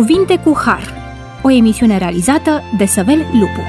Cuvinte cu Har, o emisiune realizată de Săvel Lupu.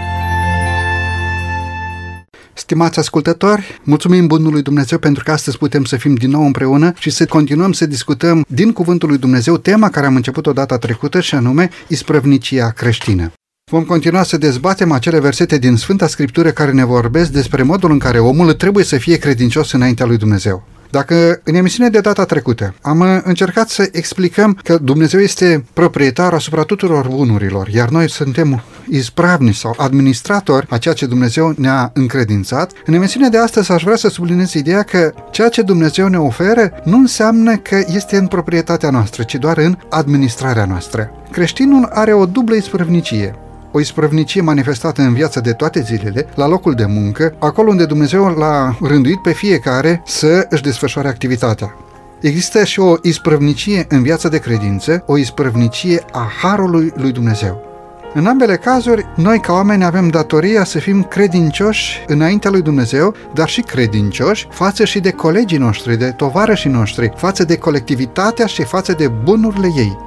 Stimați ascultători, mulțumim Bunului Dumnezeu pentru că astăzi putem să fim din nou împreună și să continuăm să discutăm din Cuvântul lui Dumnezeu tema care am început-o data trecută și anume isprăvnicia creștină. Vom continua să dezbatem acele versete din Sfânta Scriptură care ne vorbesc despre modul în care omul trebuie să fie credincios înaintea lui Dumnezeu. Dacă în emisiunea de data trecută am uh, încercat să explicăm că Dumnezeu este proprietar asupra tuturor bunurilor, iar noi suntem ispravni sau administratori a ceea ce Dumnezeu ne-a încredințat, în emisiunea de astăzi aș vrea să subliniez ideea că ceea ce Dumnezeu ne oferă nu înseamnă că este în proprietatea noastră, ci doar în administrarea noastră. Creștinul are o dublă isprăvnicie o isprăvnicie manifestată în viața de toate zilele, la locul de muncă, acolo unde Dumnezeu l-a rânduit pe fiecare să își desfășoare activitatea. Există și o isprăvnicie în viața de credință, o isprăvnicie a Harului lui Dumnezeu. În ambele cazuri, noi ca oameni avem datoria să fim credincioși înaintea lui Dumnezeu, dar și credincioși față și de colegii noștri, de tovarășii noștri, față de colectivitatea și față de bunurile ei.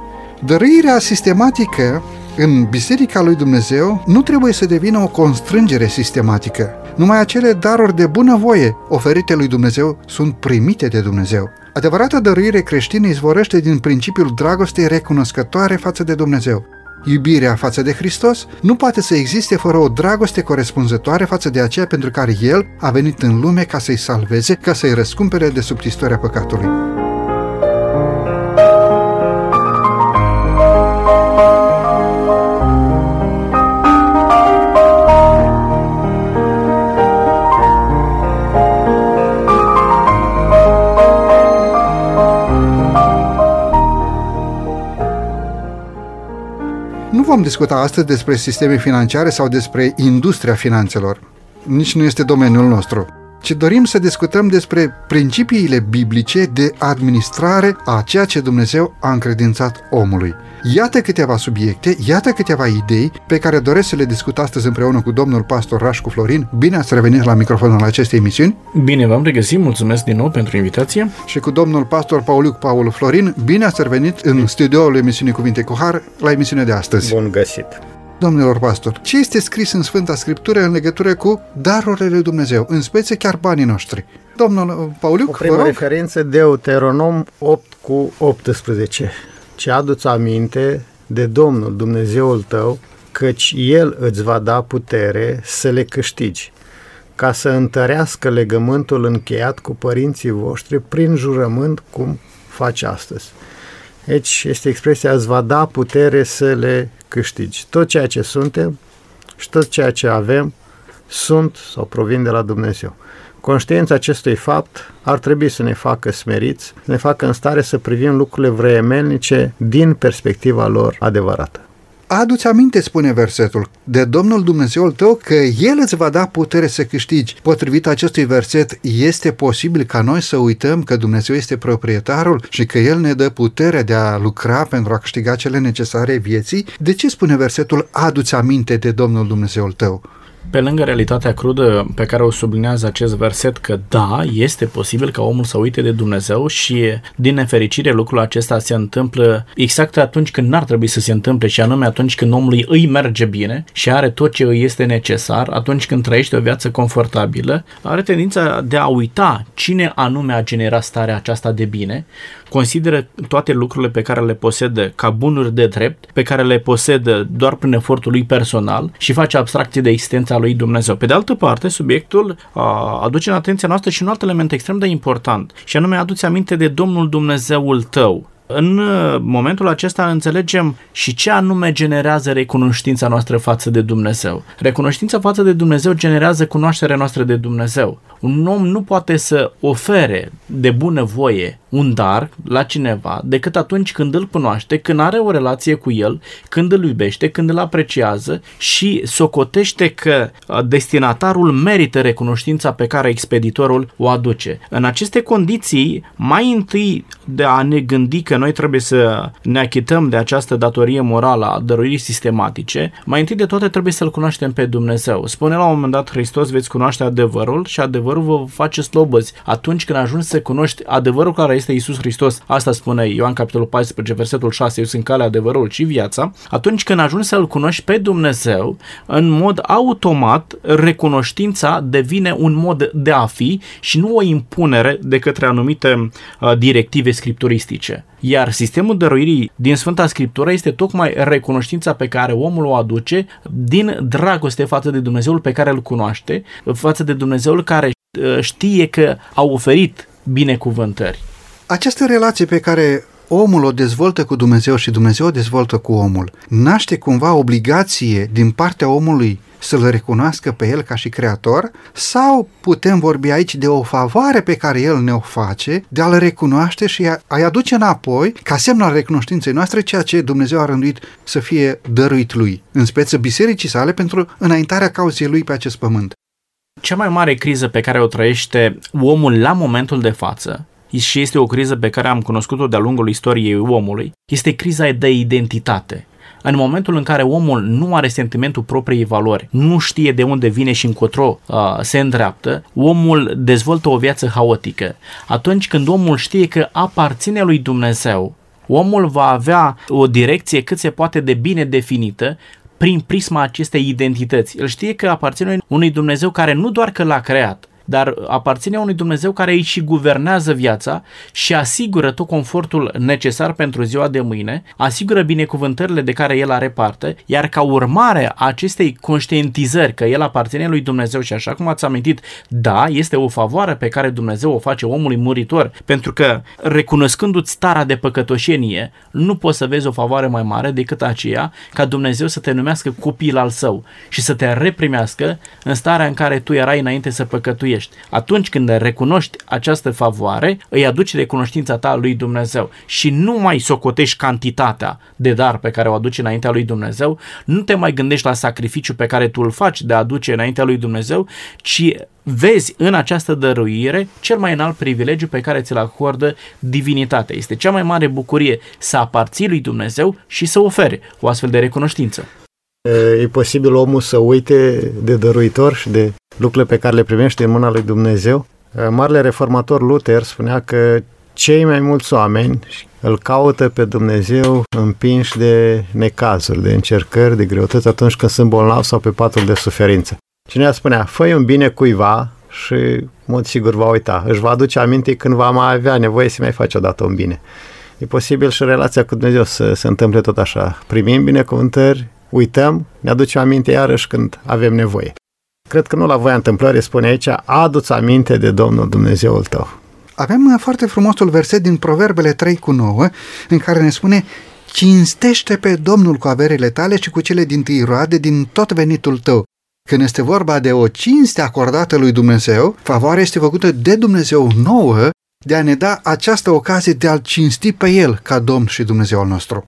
Dăruirea sistematică în Biserica lui Dumnezeu nu trebuie să devină o constrângere sistematică. Numai acele daruri de bunăvoie oferite lui Dumnezeu sunt primite de Dumnezeu. Adevărata dăruire creștină izvorăște din principiul dragostei recunoscătoare față de Dumnezeu. Iubirea față de Hristos nu poate să existe fără o dragoste corespunzătoare față de aceea pentru care El a venit în lume ca să-i salveze, ca să-i răscumpere de sub istoria păcatului. Vom discuta astăzi despre sisteme financiare sau despre industria finanțelor. Nici nu este domeniul nostru ci dorim să discutăm despre principiile biblice de administrare a ceea ce Dumnezeu a încredințat omului. Iată câteva subiecte, iată câteva idei pe care doresc să le discut astăzi împreună cu domnul pastor Rașcu Florin. Bine ați revenit la microfonul acestei emisiuni. Bine v-am regăsit, mulțumesc din nou pentru invitație. Și cu domnul pastor Pauliuc Paul Florin. Bine ați revenit în studioul emisiunii Cuvinte cu Har la emisiunea de astăzi. Bun găsit! Domnilor pastor, ce este scris în Sfânta Scriptură în legătură cu darurile lui Dumnezeu, în spețe chiar banii noștri? Domnul Pauliuc, O primă referință Deuteronom 8 cu 18. Ce aduți aminte de Domnul Dumnezeul tău, căci El îți va da putere să le câștigi, ca să întărească legământul încheiat cu părinții voștri prin jurământ cum faci astăzi. Deci este expresia îți va da putere să le câștigi. Tot ceea ce suntem și tot ceea ce avem sunt sau provin de la Dumnezeu. Conștiința acestui fapt ar trebui să ne facă smeriți, să ne facă în stare să privim lucrurile vreemelnice din perspectiva lor adevărată. Adu-ți aminte, spune versetul, de Domnul Dumnezeul tău că El îți va da putere să câștigi. Potrivit acestui verset, este posibil ca noi să uităm că Dumnezeu este proprietarul și că El ne dă puterea de a lucra pentru a câștiga cele necesare vieții? De ce spune versetul, adu-ți aminte de Domnul Dumnezeul tău? Pe lângă realitatea crudă pe care o sublinează acest verset că da, este posibil ca omul să uite de Dumnezeu și din nefericire lucrul acesta se întâmplă exact atunci când n-ar trebui să se întâmple și anume atunci când omului îi merge bine și are tot ce îi este necesar, atunci când trăiește o viață confortabilă, are tendința de a uita cine anume a generat starea aceasta de bine consideră toate lucrurile pe care le posedă ca bunuri de drept, pe care le posedă doar prin efortul lui personal și face abstracție de existența lui Dumnezeu. Pe de altă parte, subiectul a, aduce în atenția noastră și un alt element extrem de important, și anume aduce aminte de Domnul Dumnezeul tău. În uh, momentul acesta înțelegem și ce anume generează recunoștința noastră față de Dumnezeu. Recunoștința față de Dumnezeu generează cunoașterea noastră de Dumnezeu. Un om nu poate să ofere de bună voie un dar la cineva decât atunci când îl cunoaște, când are o relație cu el, când îl iubește, când îl apreciază și socotește că uh, destinatarul merită recunoștința pe care expeditorul o aduce. În aceste condiții, mai întâi de a ne gândi că noi trebuie să ne achităm de această datorie morală a dăruirii sistematice, mai întâi de toate trebuie să-L cunoaștem pe Dumnezeu. Spune la un moment dat Hristos, veți cunoaște adevărul și adevărul vă face slobăzi. Atunci când ajungi să cunoști adevărul care este este Isus Hristos, asta spune Ioan capitolul 14, versetul 6, eu sunt calea, adevărul și viața, atunci când ajungi să-L cunoști pe Dumnezeu, în mod automat, recunoștința devine un mod de a fi și nu o impunere de către anumite uh, directive scripturistice. Iar sistemul dăruirii din Sfânta Scriptură este tocmai recunoștința pe care omul o aduce din dragoste față de Dumnezeul pe care îl cunoaște, față de Dumnezeul care uh, știe că a oferit binecuvântări. Această relație pe care omul o dezvoltă cu Dumnezeu și Dumnezeu o dezvoltă cu omul, naște cumva obligație din partea omului să-l recunoască pe el ca și creator sau putem vorbi aici de o favoare pe care el ne-o face de a-l recunoaște și a-i aduce înapoi ca semn al recunoștinței noastre ceea ce Dumnezeu a rânduit să fie dăruit lui, în speță bisericii sale pentru înaintarea cauzei lui pe acest pământ. Cea mai mare criză pe care o trăiește omul la momentul de față și este o criză pe care am cunoscut-o de-a lungul istoriei omului, este criza de identitate. În momentul în care omul nu are sentimentul propriei valori, nu știe de unde vine și încotro uh, se îndreaptă, omul dezvoltă o viață haotică. Atunci când omul știe că aparține lui Dumnezeu, omul va avea o direcție cât se poate de bine definită prin prisma acestei identități. El știe că aparține unui Dumnezeu care nu doar că l-a creat, dar aparține unui Dumnezeu care îi și guvernează viața și asigură tot confortul necesar pentru ziua de mâine, asigură binecuvântările de care el are parte, iar ca urmare a acestei conștientizări că el aparține lui Dumnezeu și așa cum ați amintit, da, este o favoare pe care Dumnezeu o face omului muritor, pentru că recunoscându-ți starea de păcătoșenie, nu poți să vezi o favoare mai mare decât aceea ca Dumnezeu să te numească copil al său și să te reprimească în starea în care tu erai înainte să păcătuiești ești. Atunci când recunoști această favoare, îi aduci recunoștința ta lui Dumnezeu și nu mai socotești cantitatea de dar pe care o aduci înaintea lui Dumnezeu, nu te mai gândești la sacrificiu pe care tu îl faci de a aduce înaintea lui Dumnezeu, ci vezi în această dăruire cel mai înalt privilegiu pe care ți-l acordă divinitatea. Este cea mai mare bucurie să aparții lui Dumnezeu și să ofere o astfel de recunoștință. E posibil omul să uite de dăruitor și de lucrurile pe care le primește în mâna lui Dumnezeu. Marele reformator Luther spunea că cei mai mulți oameni îl caută pe Dumnezeu împinși de necazuri, de încercări, de greutăți atunci când sunt bolnavi sau pe patul de suferință. Cineva spunea, fă un bine cuiva și, în mod sigur, va uita. Își va aduce aminte când va mai avea nevoie să mai face odată un bine. E posibil și relația cu Dumnezeu să se întâmple tot așa. Primim binecuvântări, uităm, ne aducem aminte iarăși când avem nevoie. Cred că nu la voia întâmplării spune aici, adu-ți aminte de Domnul Dumnezeul tău. Avem foarte frumosul verset din Proverbele 3 cu 9, în care ne spune Cinstește pe Domnul cu averile tale și cu cele din tâi roade din tot venitul tău. Când este vorba de o cinste acordată lui Dumnezeu, favoarea este făcută de Dumnezeu nouă de a ne da această ocazie de a-L cinsti pe El ca Domn și Dumnezeu al nostru.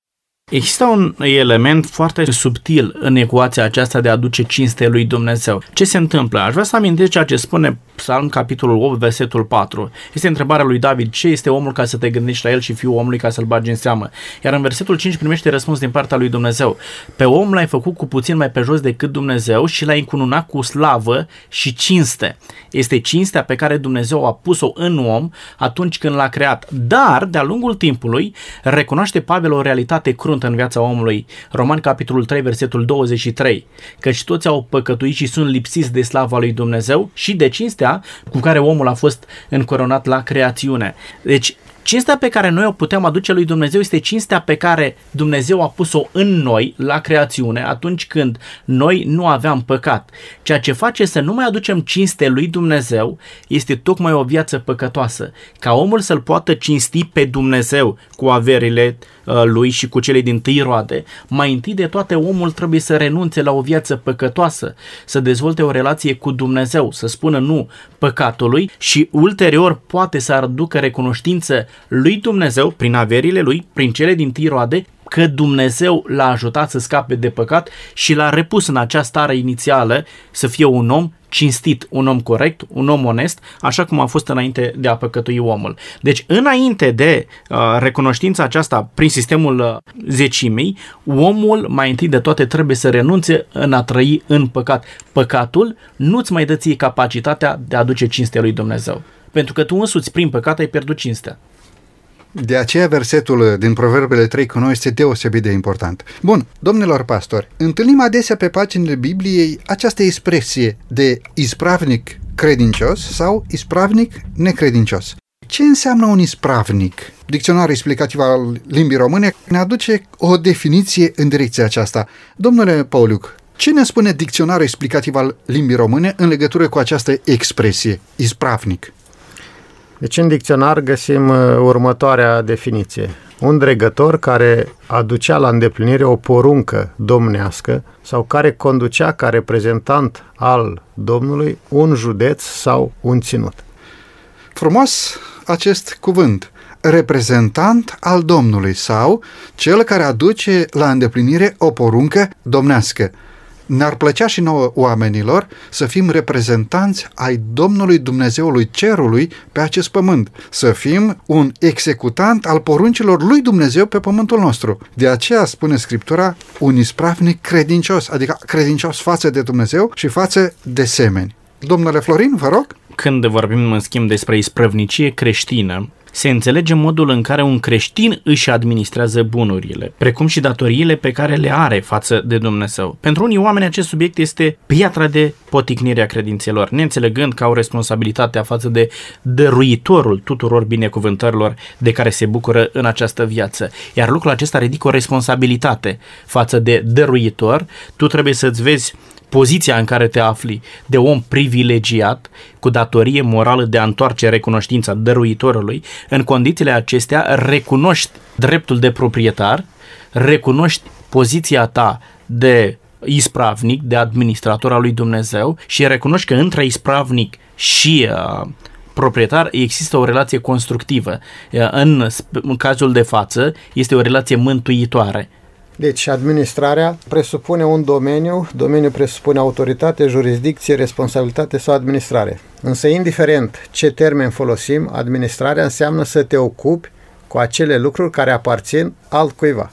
Există un element foarte subtil în ecuația aceasta de a aduce cinste lui Dumnezeu. Ce se întâmplă? Aș vrea să amintesc ceea ce spune Psalm capitolul 8, versetul 4. Este întrebarea lui David, ce este omul ca să te gândești la el și fiul omului ca să-l bagi în seamă? Iar în versetul 5 primește răspuns din partea lui Dumnezeu. Pe om l-ai făcut cu puțin mai pe jos decât Dumnezeu și l-ai încununat cu slavă și cinste. Este cinstea pe care Dumnezeu a pus-o în om atunci când l-a creat. Dar, de-a lungul timpului, recunoaște Pavel o realitate cruntă în viața omului. Roman capitolul 3, versetul 23. Căci toți au păcătuit și sunt lipsiți de slava lui Dumnezeu și de cinstea cinstea cu care omul a fost încoronat la creațiune. Deci, cinstea pe care noi o putem aduce lui Dumnezeu este cinstea pe care Dumnezeu a pus-o în noi la creațiune atunci când noi nu aveam păcat. Ceea ce face să nu mai aducem cinste lui Dumnezeu este tocmai o viață păcătoasă. Ca omul să-l poată cinsti pe Dumnezeu cu averile Uh, lui și cu cele din tâi roade, mai întâi de toate omul trebuie să renunțe la o viață păcătoasă, să dezvolte o relație cu Dumnezeu, să spună nu păcatului și ulterior poate să aducă recunoștință lui Dumnezeu prin averile lui, prin cele din tâi roade, că Dumnezeu l-a ajutat să scape de păcat și l-a repus în acea stare inițială să fie un om cinstit, un om corect, un om onest, așa cum a fost înainte de a păcătui omul. Deci, înainte de uh, recunoștința aceasta prin sistemul uh, zecimii, omul mai întâi de toate trebuie să renunțe în a trăi în păcat. Păcatul nu-ți mai dă ție capacitatea de a aduce cinstea lui Dumnezeu. Pentru că tu însuți, prin păcat, ai pierdut cinstea. De aceea versetul din Proverbele 3 cu noi este deosebit de important. Bun, domnilor pastori, întâlnim adesea pe paginile Bibliei această expresie de ispravnic credincios sau ispravnic necredincios. Ce înseamnă un ispravnic? Dicționarul explicativ al limbii române ne aduce o definiție în direcția aceasta. Domnule Pauliuc, ce ne spune dicționarul explicativ al limbii române în legătură cu această expresie, ispravnic? Deci în dicționar găsim uh, următoarea definiție. Un dregător care aducea la îndeplinire o poruncă domnească sau care conducea ca reprezentant al Domnului un județ sau un ținut. Frumos acest cuvânt, reprezentant al Domnului sau cel care aduce la îndeplinire o poruncă domnească. Ne-ar plăcea și nouă oamenilor să fim reprezentanți ai Domnului Dumnezeului Cerului pe acest pământ, să fim un executant al poruncilor lui Dumnezeu pe pământul nostru. De aceea spune Scriptura un ispravnic credincios, adică credincios față de Dumnezeu și față de semeni. Domnule Florin, vă rog. Când vorbim în schimb despre isprăvnicie creștină, se înțelege modul în care un creștin își administrează bunurile, precum și datoriile pe care le are față de Dumnezeu. Pentru unii oameni acest subiect este piatra de poticnire a credințelor, neînțelegând că au responsabilitatea față de dăruitorul tuturor binecuvântărilor de care se bucură în această viață. Iar lucrul acesta ridică o responsabilitate față de dăruitor. Tu trebuie să-ți vezi poziția în care te afli de om privilegiat, cu datorie morală de a întoarce recunoștința dăruitorului, în condițiile acestea recunoști dreptul de proprietar, recunoști poziția ta de ispravnic, de administrator al lui Dumnezeu și recunoști că între ispravnic și uh, proprietar există o relație constructivă. Uh, în, în cazul de față este o relație mântuitoare. Deci, administrarea presupune un domeniu, domeniul presupune autoritate, jurisdicție, responsabilitate sau administrare. Însă, indiferent ce termen folosim, administrarea înseamnă să te ocupi cu acele lucruri care aparțin altcuiva.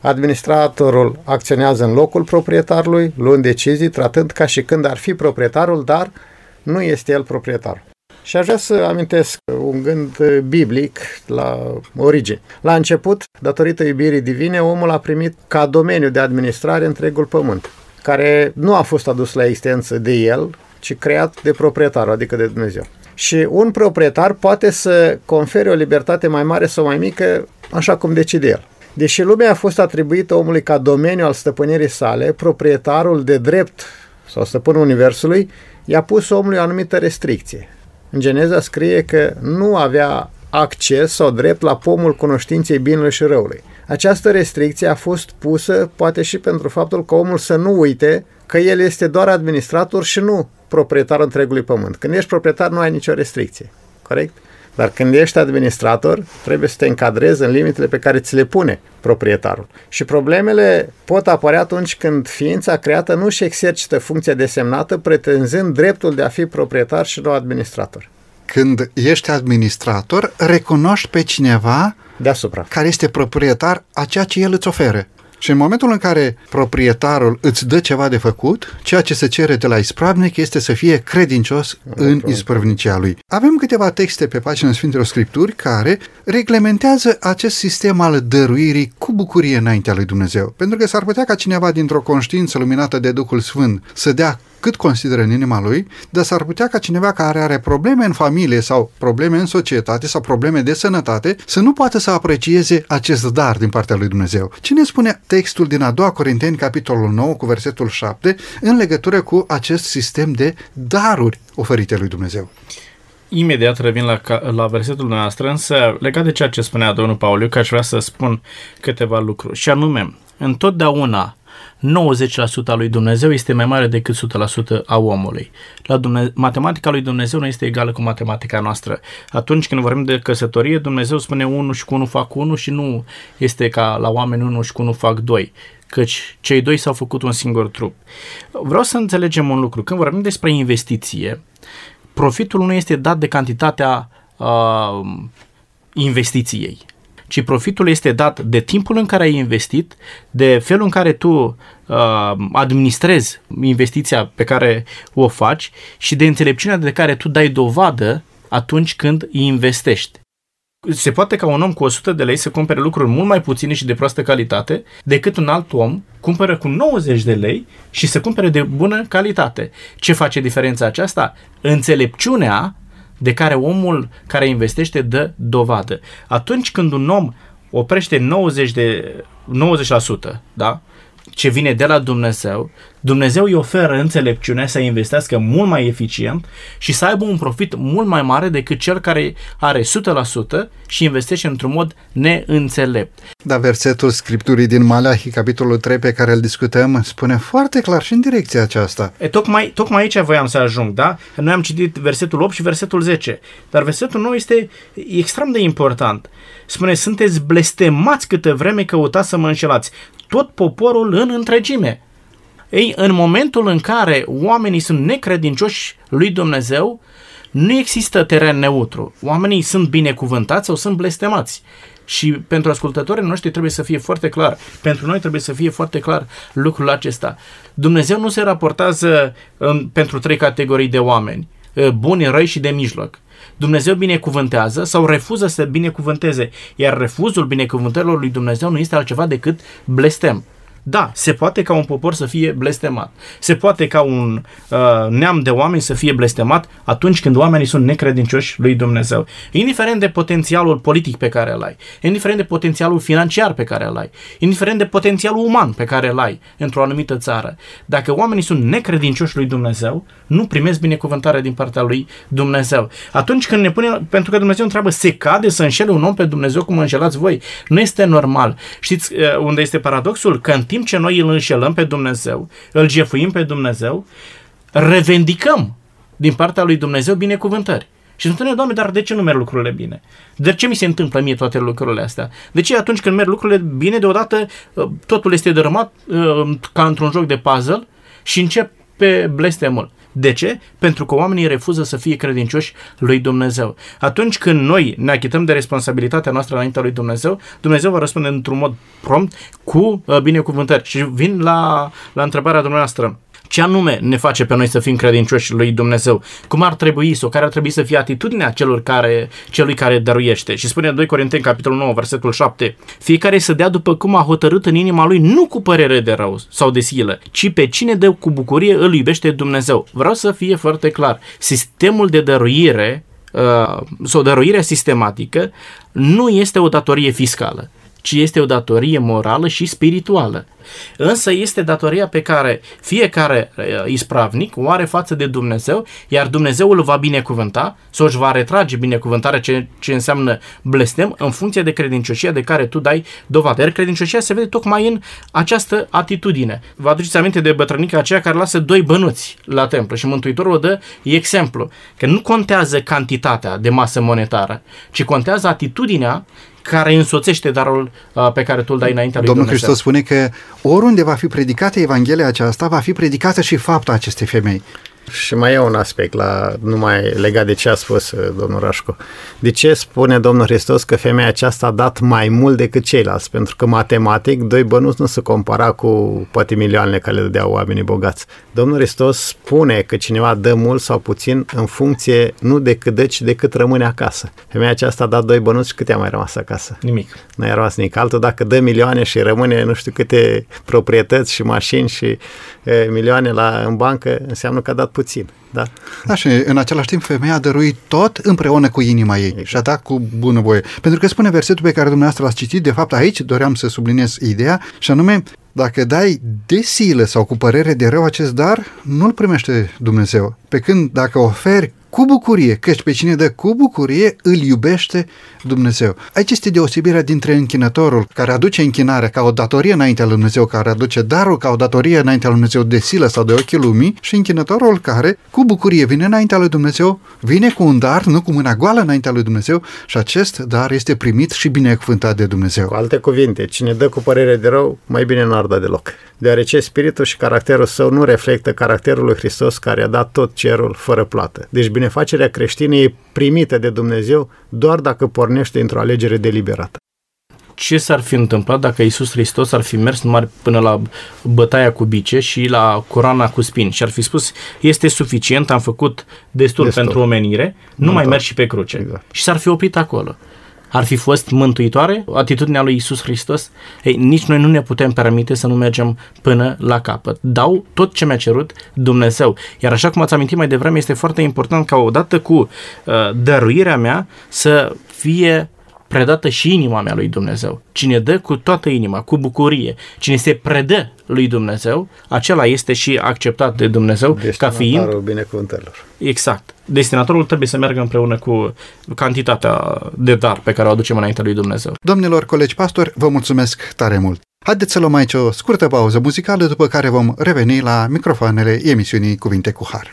Administratorul acționează în locul proprietarului, luând decizii, tratând ca și când ar fi proprietarul, dar nu este el proprietarul. Și aș vrea să amintesc un gând biblic la origine. La început, datorită iubirii divine, omul a primit ca domeniu de administrare întregul pământ, care nu a fost adus la existență de el, ci creat de proprietarul, adică de Dumnezeu. Și un proprietar poate să confere o libertate mai mare sau mai mică, așa cum decide el. Deși lumea a fost atribuită omului ca domeniu al stăpânirii sale, proprietarul de drept sau stăpânul Universului i-a pus omului o anumită restricție. În Geneza scrie că nu avea acces sau drept la pomul cunoștinței binelui și răului. Această restricție a fost pusă poate și pentru faptul că omul să nu uite că el este doar administrator și nu proprietar întregului pământ. Când ești proprietar nu ai nicio restricție. Corect? Dar când ești administrator, trebuie să te încadrezi în limitele pe care ți le pune proprietarul. Și problemele pot apărea atunci când ființa creată nu își exercită funcția desemnată, pretenzând dreptul de a fi proprietar și nu administrator. Când ești administrator, recunoști pe cineva deasupra care este proprietar a ceea ce el îți oferă. Și în momentul în care proprietarul îți dă ceva de făcut, ceea ce se cere de la ispravnic este să fie credincios în ispravnicia lui. Avem câteva texte pe pagina Sfintelor Scripturi care reglementează acest sistem al dăruirii cu bucurie înaintea lui Dumnezeu. Pentru că s-ar putea ca cineva dintr-o conștiință luminată de Duhul Sfânt să dea cât consideră în inima lui, dar s-ar putea ca cineva care are probleme în familie sau probleme în societate sau probleme de sănătate să nu poată să aprecieze acest dar din partea lui Dumnezeu. Cine spune textul din a doua Corinteni, capitolul 9, cu versetul 7, în legătură cu acest sistem de daruri oferite lui Dumnezeu? Imediat revin la, la versetul noastră, însă legat de ceea ce spunea domnul Pauliu, că aș vrea să spun câteva lucruri. Și anume, întotdeauna 90% a lui Dumnezeu este mai mare decât 100% a omului. La Dumne- matematica lui Dumnezeu nu este egală cu matematica noastră. Atunci când vorbim de căsătorie, Dumnezeu spune 1 și cu 1 fac 1 și nu este ca la oameni 1 și cu 1 fac 2 căci cei doi s-au făcut un singur trup. Vreau să înțelegem un lucru. Când vorbim despre investiție, profitul nu este dat de cantitatea uh, investiției ci profitul este dat de timpul în care ai investit, de felul în care tu uh, administrezi investiția pe care o faci și de înțelepciunea de care tu dai dovadă atunci când investești. Se poate ca un om cu 100 de lei să cumpere lucruri mult mai puține și de proastă calitate decât un alt om cumpără cu 90 de lei și să cumpere de bună calitate. Ce face diferența aceasta? Înțelepciunea de care omul care investește dă dovadă. Atunci când un om oprește 90 de 90%, da? Ce vine de la Dumnezeu, Dumnezeu îi oferă înțelepciunea să investească mult mai eficient și să aibă un profit mult mai mare decât cel care are 100% și investește într-un mod neînțelept. Da, versetul Scripturii din Malachi, capitolul 3, pe care îl discutăm, spune foarte clar și în direcția aceasta. E, tocmai, tocmai aici voiam să ajung, da? Noi am citit versetul 8 și versetul 10, dar versetul 9 este extrem de important. Spune, sunteți blestemați câtă vreme căutați să mă înșelați tot poporul în întregime. Ei, în momentul în care oamenii sunt necredincioși lui Dumnezeu, nu există teren neutru. Oamenii sunt binecuvântați sau sunt blestemați. Și pentru ascultătorii noștri trebuie să fie foarte clar, pentru noi trebuie să fie foarte clar lucrul acesta. Dumnezeu nu se raportează în, pentru trei categorii de oameni, buni, răi și de mijloc. Dumnezeu binecuvântează sau refuză să binecuvânteze, iar refuzul binecuvântărilor lui Dumnezeu nu este altceva decât blestem. Da, se poate ca un popor să fie blestemat. Se poate ca un uh, neam de oameni să fie blestemat atunci când oamenii sunt necredincioși lui Dumnezeu. Indiferent de potențialul politic pe care îl ai, indiferent de potențialul financiar pe care îl ai, indiferent de potențialul uman pe care îl ai într-o anumită țară. Dacă oamenii sunt necredincioși lui Dumnezeu, nu primesc binecuvântarea din partea lui Dumnezeu. Atunci când ne pune, pentru că Dumnezeu întreabă, se cade să înșele un om pe Dumnezeu cum înșelați voi? Nu este normal. Știți uh, unde este paradoxul? Că în timp timp ce noi îl înșelăm pe Dumnezeu, îl jefuim pe Dumnezeu, revendicăm din partea lui Dumnezeu binecuvântări. Și spune, Doamne, dar de ce nu merg lucrurile bine? De ce mi se întâmplă mie toate lucrurile astea? De ce atunci când merg lucrurile bine, deodată uh, totul este dărâmat uh, ca într-un joc de puzzle și încep pe blestemul? De ce? Pentru că oamenii refuză să fie credincioși lui Dumnezeu. Atunci când noi ne achităm de responsabilitatea noastră înaintea lui Dumnezeu, Dumnezeu va răspunde într-un mod prompt cu uh, binecuvântări. Și vin la, la întrebarea dumneavoastră. Ce anume ne face pe noi să fim credincioși lui Dumnezeu? Cum ar trebui sau care ar trebui să fie atitudinea celor care, celui care dăruiește? Și spune 2 Corinteni, capitolul 9, versetul 7. Fiecare să dea după cum a hotărât în inima lui, nu cu părere de rău sau de silă, ci pe cine dă cu bucurie îl iubește Dumnezeu. Vreau să fie foarte clar. Sistemul de dăruire uh, sau dăruirea sistematică nu este o datorie fiscală ci este o datorie morală și spirituală. Însă este datoria pe care fiecare uh, ispravnic o are față de Dumnezeu, iar Dumnezeu îl va binecuvânta sau își va retrage binecuvântarea ce, ce înseamnă blestem în funcție de credincioșia de care tu dai dovadă. Iar credincioșia se vede tocmai în această atitudine. Vă aduceți aminte de bătrânica aceea care lasă doi bănuți la templu și Mântuitorul o dă exemplu, că nu contează cantitatea de masă monetară, ci contează atitudinea care însoțește darul uh, pe care tu îl dai înaintea lui Domnul Dumnezeu. Hristos spune că oriunde va fi predicată Evanghelia aceasta, va fi predicată și fapta acestei femei. Și mai e un aspect la, numai legat de ce a spus uh, domnul Rașco. De ce spune domnul Hristos că femeia aceasta a dat mai mult decât ceilalți? Pentru că matematic, doi bănuți nu se compara cu poate milioanele care le dădeau oamenii bogați. Domnul Hristos spune că cineva dă mult sau puțin în funcție nu de cât dă, ci de cât rămâne acasă. Femeia aceasta a dat doi bănuți și câte a mai rămas acasă? Nimic. Nu a rămas nimic. Altul dacă dă milioane și rămâne nu știu câte proprietăți și mașini și e, milioane la, în bancă, înseamnă că a dat puțin. Da? Da, și în același timp femeia a dăruit tot împreună cu inima ei exact. și a dat cu bunăvoie. Pentru că spune versetul pe care dumneavoastră l-ați citit, de fapt aici doream să subliniez ideea, și anume, dacă dai de silă sau cu părere de rău acest dar, nu-l primește Dumnezeu. Pe când dacă oferi cu bucurie, căci pe cine dă cu bucurie, îl iubește Dumnezeu. Aici este deosebirea dintre închinătorul care aduce închinarea ca o datorie înaintea lui Dumnezeu, care aduce darul ca o datorie înaintea lui Dumnezeu de silă sau de ochii lumii și închinătorul care cu bucurie vine înaintea lui Dumnezeu, vine cu un dar, nu cu mâna goală înaintea lui Dumnezeu și acest dar este primit și binecuvântat de Dumnezeu. Cu alte cuvinte, cine dă cu părere de rău, mai bine nu ar da deloc. Deoarece spiritul și caracterul său nu reflectă caracterul lui Hristos care a dat tot cerul fără plată. Deci binefacerea creștină e primită de Dumnezeu doar dacă pornește într-o alegere deliberată. Ce s-ar fi întâmplat dacă Isus Hristos ar fi mers numai până la bătaia cu bice și la corana cu spini și ar fi spus este suficient, am făcut destul, destul. pentru omenire, nu Nu mai tot. merg și pe cruce. Exact. Și s-ar fi oprit acolo. Ar fi fost mântuitoare atitudinea lui Isus Hristos? Ei, nici noi nu ne putem permite să nu mergem până la capăt. Dau tot ce mi-a cerut Dumnezeu. Iar așa cum ați amintit mai devreme, este foarte important ca odată cu uh, dăruirea mea să fie predată și inima mea lui Dumnezeu. Cine dă cu toată inima, cu bucurie, cine se predă lui Dumnezeu, acela este și acceptat de Dumnezeu ca fiind... binecuvântărilor. Exact. Destinatorul trebuie să meargă împreună cu cantitatea de dar pe care o aducem înainte lui Dumnezeu. Domnilor colegi pastori, vă mulțumesc tare mult! Haideți să luăm aici o scurtă pauză muzicală, după care vom reveni la microfoanele emisiunii Cuvinte cu Har.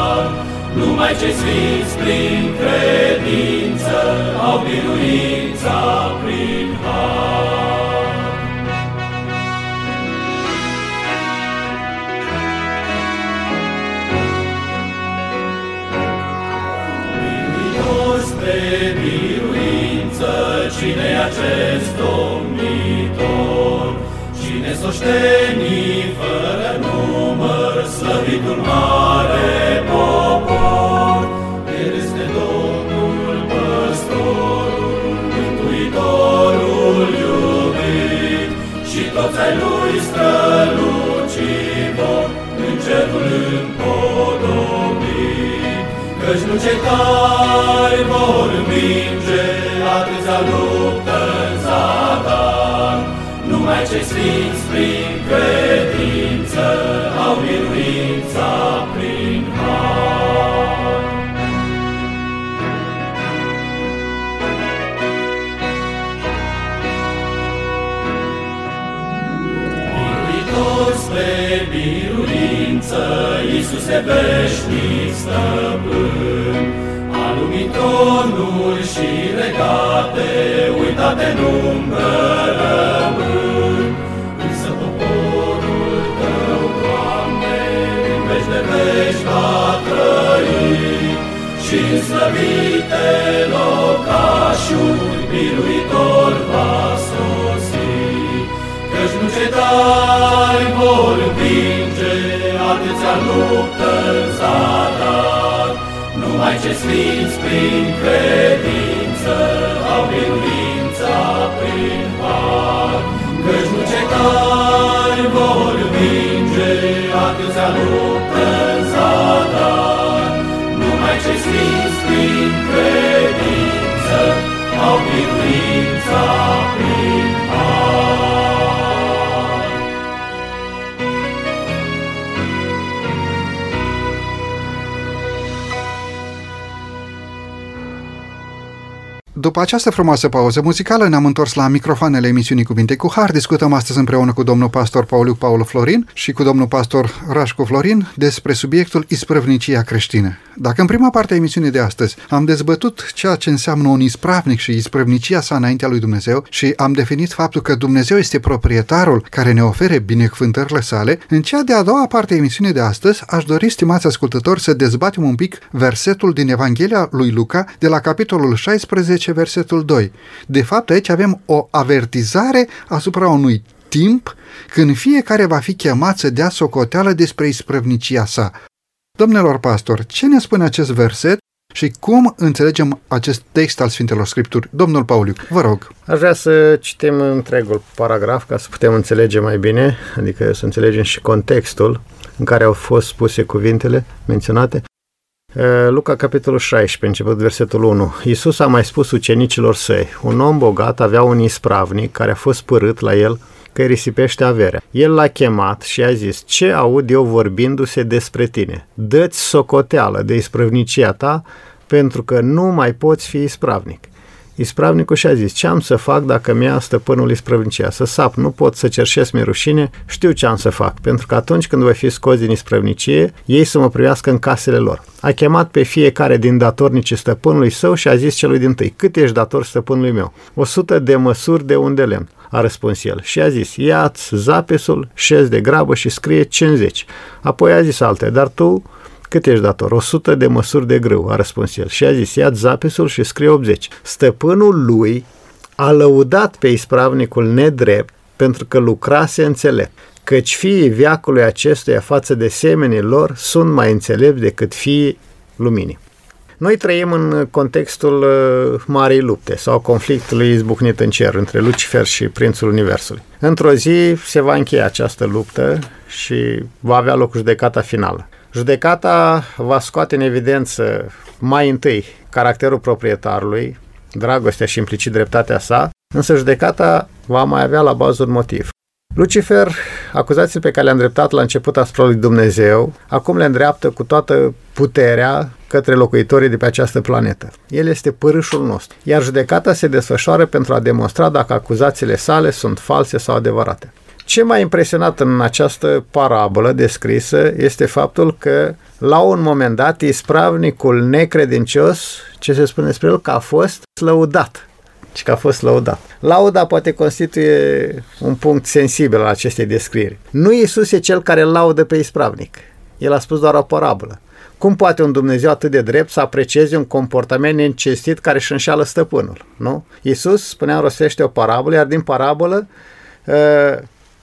Numai cei sfinți prin credință au biruința prin har. Biruitor spre biruință, cine acest domnitor? Cine s-o fără slăvitul mare popor, toți ai Lui strălucivor, în cerul împodobit. Căci nu cei tari vor învinge atâția luptă în zadar, numai cei sfinți prin credință au biruința prin biruință, Iisuse veșnic stăpân, Alumitonul și regate, uitate în umbră rămân. Însă poporul tău, Doamne, în veci de veci va trăi și în slăvite locașuri biruitor va sosi. Căci nu cetai vor învinge atâția luptă în zadar, numai ce sfinți prin credință au biruința prin har. Căci nu ce tari vor vinge atâția luptă în zadar, numai ce sfinți prin credință au biruința După această frumoasă pauză muzicală ne-am întors la microfoanele emisiunii Cuvinte cu Har. Discutăm astăzi împreună cu domnul pastor Pauliu Paul Florin și cu domnul pastor Rașcu Florin despre subiectul isprăvnicia creștină. Dacă în prima parte a emisiunii de astăzi am dezbătut ceea ce înseamnă un ispravnic și isprăvnicia sa înaintea lui Dumnezeu și am definit faptul că Dumnezeu este proprietarul care ne ofere binecuvântările sale, în cea de-a doua parte a emisiunii de astăzi aș dori, stimați ascultători, să dezbatem un pic versetul din Evanghelia lui Luca de la capitolul 16 10, versetul 2. De fapt, aici avem o avertizare asupra unui timp când fiecare va fi chemat să dea socoteală despre isprăvnicia sa. Domnilor pastor, ce ne spune acest verset și cum înțelegem acest text al Sfintelor Scripturi? Domnul Pauliu, vă rog. Aș vrea să citim întregul paragraf ca să putem înțelege mai bine, adică să înțelegem și contextul în care au fost spuse cuvintele menționate. Luca, capitolul 16, început versetul 1. Iisus a mai spus ucenicilor săi, un om bogat avea un ispravnic care a fost părât la el că îi risipește averea. El l-a chemat și a zis, ce aud eu vorbindu-se despre tine? Dă-ți socoteală de isprăvnicia ta, pentru că nu mai poți fi ispravnic. Ispravnicul și-a zis, ce am să fac dacă mi-a stăpânul isprăvnicia? Să sap, nu pot să cerșesc mi rușine, știu ce am să fac, pentru că atunci când voi fi scos din isprăvnicie, ei să mă privească în casele lor. A chemat pe fiecare din datornicii stăpânului său și a zis celui din tâi, cât ești dator stăpânului meu? O sută de măsuri de un de lemn a răspuns el. Și a zis, ia-ți zapesul, șez de grabă și scrie 50. Apoi a zis alte, dar tu cât ești dator? 100 de măsuri de grâu, a răspuns el. Și a zis, ia zapesul și scrie 80. Stăpânul lui a lăudat pe ispravnicul nedrept pentru că lucrase înțelept căci fiii viacului acestuia față de semenii lor sunt mai înțelepți decât fiii luminii. Noi trăim în contextul uh, Marei Lupte sau conflictului izbucnit în cer între Lucifer și Prințul Universului. Într-o zi se va încheia această luptă și va avea loc judecata finală. Judecata va scoate în evidență mai întâi caracterul proprietarului, dragostea și implicit dreptatea sa, însă judecata va mai avea la bază un motiv. Lucifer, acuzațiile pe care le-a îndreptat la început asupra lui Dumnezeu, acum le îndreaptă cu toată puterea către locuitorii de pe această planetă. El este pârâșul nostru, iar judecata se desfășoară pentru a demonstra dacă acuzațiile sale sunt false sau adevărate. Ce m-a impresionat în această parabolă descrisă este faptul că la un moment dat ispravnicul necredincios, ce se spune despre el, că a fost lăudat și că a fost lăudat. Lauda poate constituie un punct sensibil al acestei descrieri. Nu Iisus e cel care laudă pe ispravnic. El a spus doar o parabolă. Cum poate un Dumnezeu atât de drept să aprecieze un comportament neîncestit care își înșeală stăpânul? Nu? Iisus, spuneam, rostește o parabolă, iar din parabolă ă,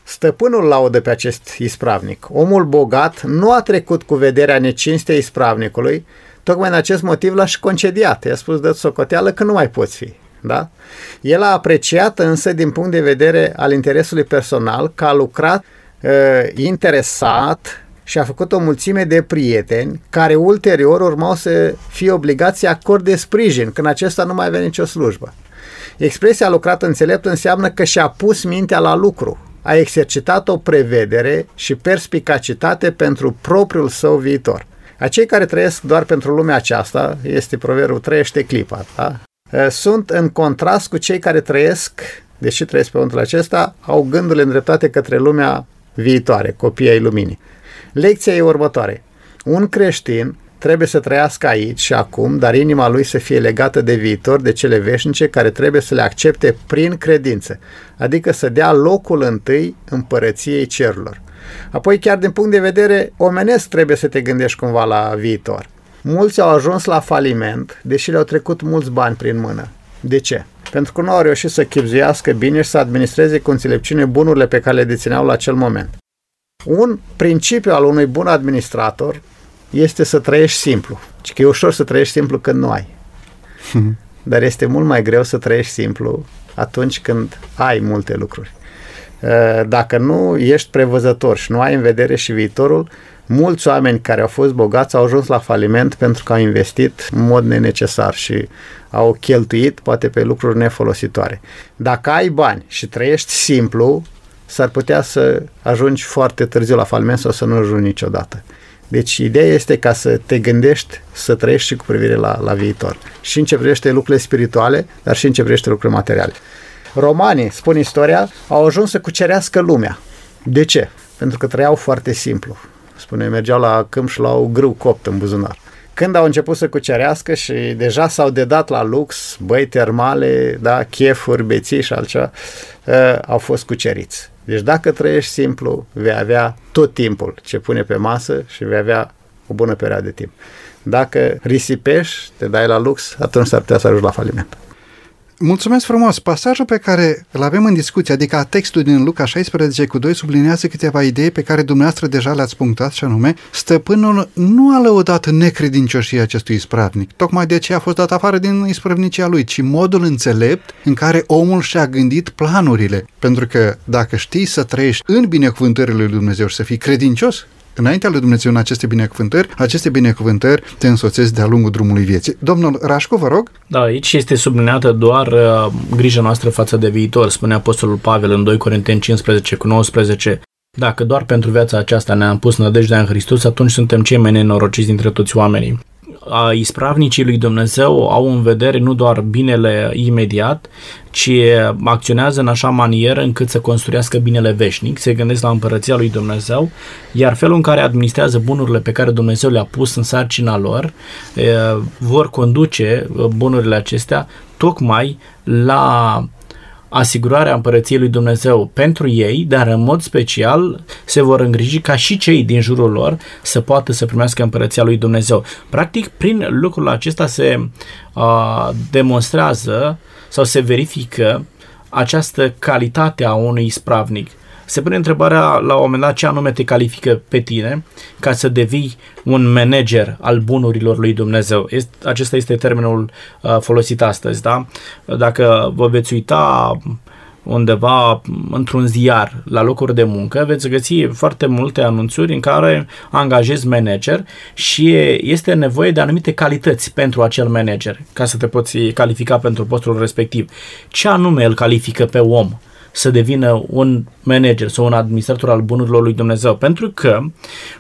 Stăpânul laudă pe acest ispravnic. Omul bogat nu a trecut cu vederea necinstei ispravnicului, tocmai în acest motiv l-a și concediat. I-a spus, dă socoteală că nu mai poți fi. Da? El a apreciat însă din punct de vedere al interesului personal că a lucrat uh, interesat și a făcut o mulțime de prieteni care ulterior urmau să fie obligați să acorde sprijin când acesta nu mai avea nicio slujbă. Expresia lucrat înțelept înseamnă că și-a pus mintea la lucru, a exercitat o prevedere și perspicacitate pentru propriul său viitor. Acei care trăiesc doar pentru lumea aceasta, este proverbul trăiește clipa, da? Sunt în contrast cu cei care trăiesc, deși trăiesc pe pământul acesta, au gândurile îndreptate către lumea viitoare, copiii ai luminii. Lecția e următoare. Un creștin trebuie să trăiască aici și acum, dar inima lui să fie legată de viitor, de cele veșnice, care trebuie să le accepte prin credință, adică să dea locul întâi împărăției cerurilor. Apoi, chiar din punct de vedere omenesc, trebuie să te gândești cumva la viitor. Mulți au ajuns la faliment, deși le-au trecut mulți bani prin mână. De ce? Pentru că nu au reușit să chipzuiască bine și să administreze cu înțelepciune bunurile pe care le dețineau la acel moment. Un principiu al unui bun administrator este să trăiești simplu. Și că e ușor să trăiești simplu când nu ai. Dar este mult mai greu să trăiești simplu atunci când ai multe lucruri. Uh, dacă nu ești prevăzător și nu ai în vedere și viitorul, mulți oameni care au fost bogați au ajuns la faliment pentru că au investit în mod nenecesar și au cheltuit poate pe lucruri nefolositoare. Dacă ai bani și trăiești simplu, s-ar putea să ajungi foarte târziu la faliment sau să nu ajungi niciodată. Deci ideea este ca să te gândești să trăiești și cu privire la, la viitor. Și în ce privește lucrurile spirituale, dar și în ce privește lucrurile materiale. Romanii, spun istoria, au ajuns să cucerească lumea. De ce? Pentru că trăiau foarte simplu. Spune, mergeau la câmp și luau grâu copt în buzunar. Când au început să cucerească și deja s-au dedat la lux, băi termale, da, chefuri, beții și altceva, uh, au fost cuceriți. Deci dacă trăiești simplu, vei avea tot timpul ce pune pe masă și vei avea o bună perioadă de timp. Dacă risipești, te dai la lux, atunci s-ar putea să ajungi la faliment. Mulțumesc frumos! Pasajul pe care îl avem în discuție, adică textul din Luca 16 cu 2, sublinează câteva idei pe care dumneavoastră deja le-ați punctat, și anume, stăpânul nu a lăudat necredincioșia acestui ispravnic, tocmai de ce a fost dat afară din ispravnicia lui, ci modul înțelept în care omul și-a gândit planurile. Pentru că dacă știi să trăiești în binecuvântările lui Dumnezeu și să fii credincios, înaintea lui Dumnezeu în aceste binecuvântări, aceste binecuvântări te însoțesc de-a lungul drumului vieții. Domnul Rașcu, vă rog. Da, aici este subliniată doar uh, grija noastră față de viitor, spune Apostolul Pavel în 2 Corinteni 15 cu 19. Dacă doar pentru viața aceasta ne-am pus nădejdea în Hristos, atunci suntem cei mai nenorociți dintre toți oamenii a ispravnicii lui Dumnezeu au în vedere nu doar binele imediat, ci acționează în așa manieră încât să construiască binele veșnic, se gândesc la împărăția lui Dumnezeu, iar felul în care administrează bunurile pe care Dumnezeu le-a pus în sarcina lor, vor conduce bunurile acestea tocmai la asigurarea împărăției lui Dumnezeu pentru ei, dar în mod special se vor îngriji ca și cei din jurul lor să poată să primească împărăția lui Dumnezeu. Practic, prin lucrul acesta se uh, demonstrează sau se verifică această calitate a unui ispravnic se pune întrebarea la un moment dat ce anume te califică pe tine ca să devii un manager al bunurilor lui Dumnezeu. Este, acesta este termenul uh, folosit astăzi, da? Dacă vă veți uita undeva într-un ziar la locuri de muncă, veți găsi foarte multe anunțuri în care angajezi manager și este nevoie de anumite calități pentru acel manager ca să te poți califica pentru postul respectiv. Ce anume îl califică pe om? Să devină un manager sau un administrator al bunurilor lui Dumnezeu, pentru că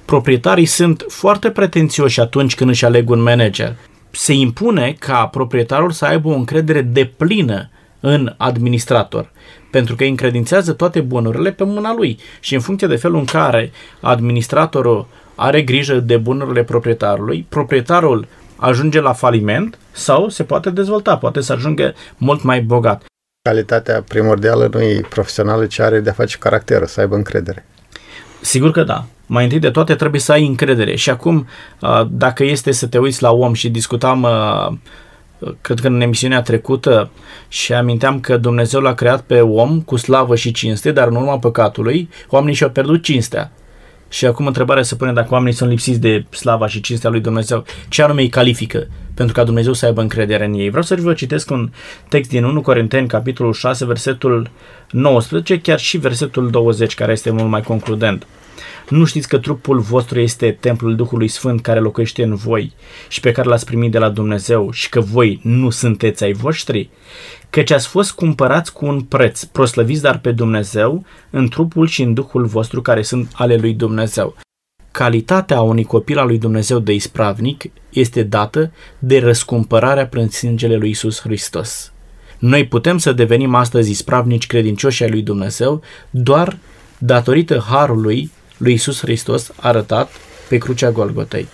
proprietarii sunt foarte pretențioși atunci când își aleg un manager. Se impune ca proprietarul să aibă o încredere deplină în administrator, pentru că îi încredințează toate bunurile pe mâna lui și în funcție de felul în care administratorul are grijă de bunurile proprietarului, proprietarul ajunge la faliment sau se poate dezvolta, poate să ajungă mult mai bogat calitatea primordială nu e profesională, ci are de-a face caracteră, să aibă încredere. Sigur că da. Mai întâi de toate trebuie să ai încredere. Și acum, dacă este să te uiți la om și discutam, cred că în emisiunea trecută, și aminteam că Dumnezeu l-a creat pe om cu slavă și cinste, dar în urma păcatului, oamenii și-au pierdut cinstea. Și acum întrebarea se pune dacă oamenii sunt lipsiți de slava și cinstea lui Dumnezeu, ce anume îi califică pentru ca Dumnezeu să aibă încredere în ei. Vreau să vă citesc un text din 1 Corinteni, capitolul 6, versetul 19, chiar și versetul 20, care este mult mai concludent. Nu știți că trupul vostru este templul Duhului Sfânt care locuiește în voi și pe care l-ați primit de la Dumnezeu și că voi nu sunteți ai voștri? Căci ați fost cumpărați cu un preț, proslăviți dar pe Dumnezeu în trupul și în Duhul vostru care sunt ale lui Dumnezeu. Calitatea unui copil al lui Dumnezeu de ispravnic este dată de răscumpărarea prin sângele lui Isus Hristos. Noi putem să devenim astăzi ispravnici credincioși ai lui Dumnezeu doar datorită harului lui Isus Hristos arătat pe crucea Golgotei.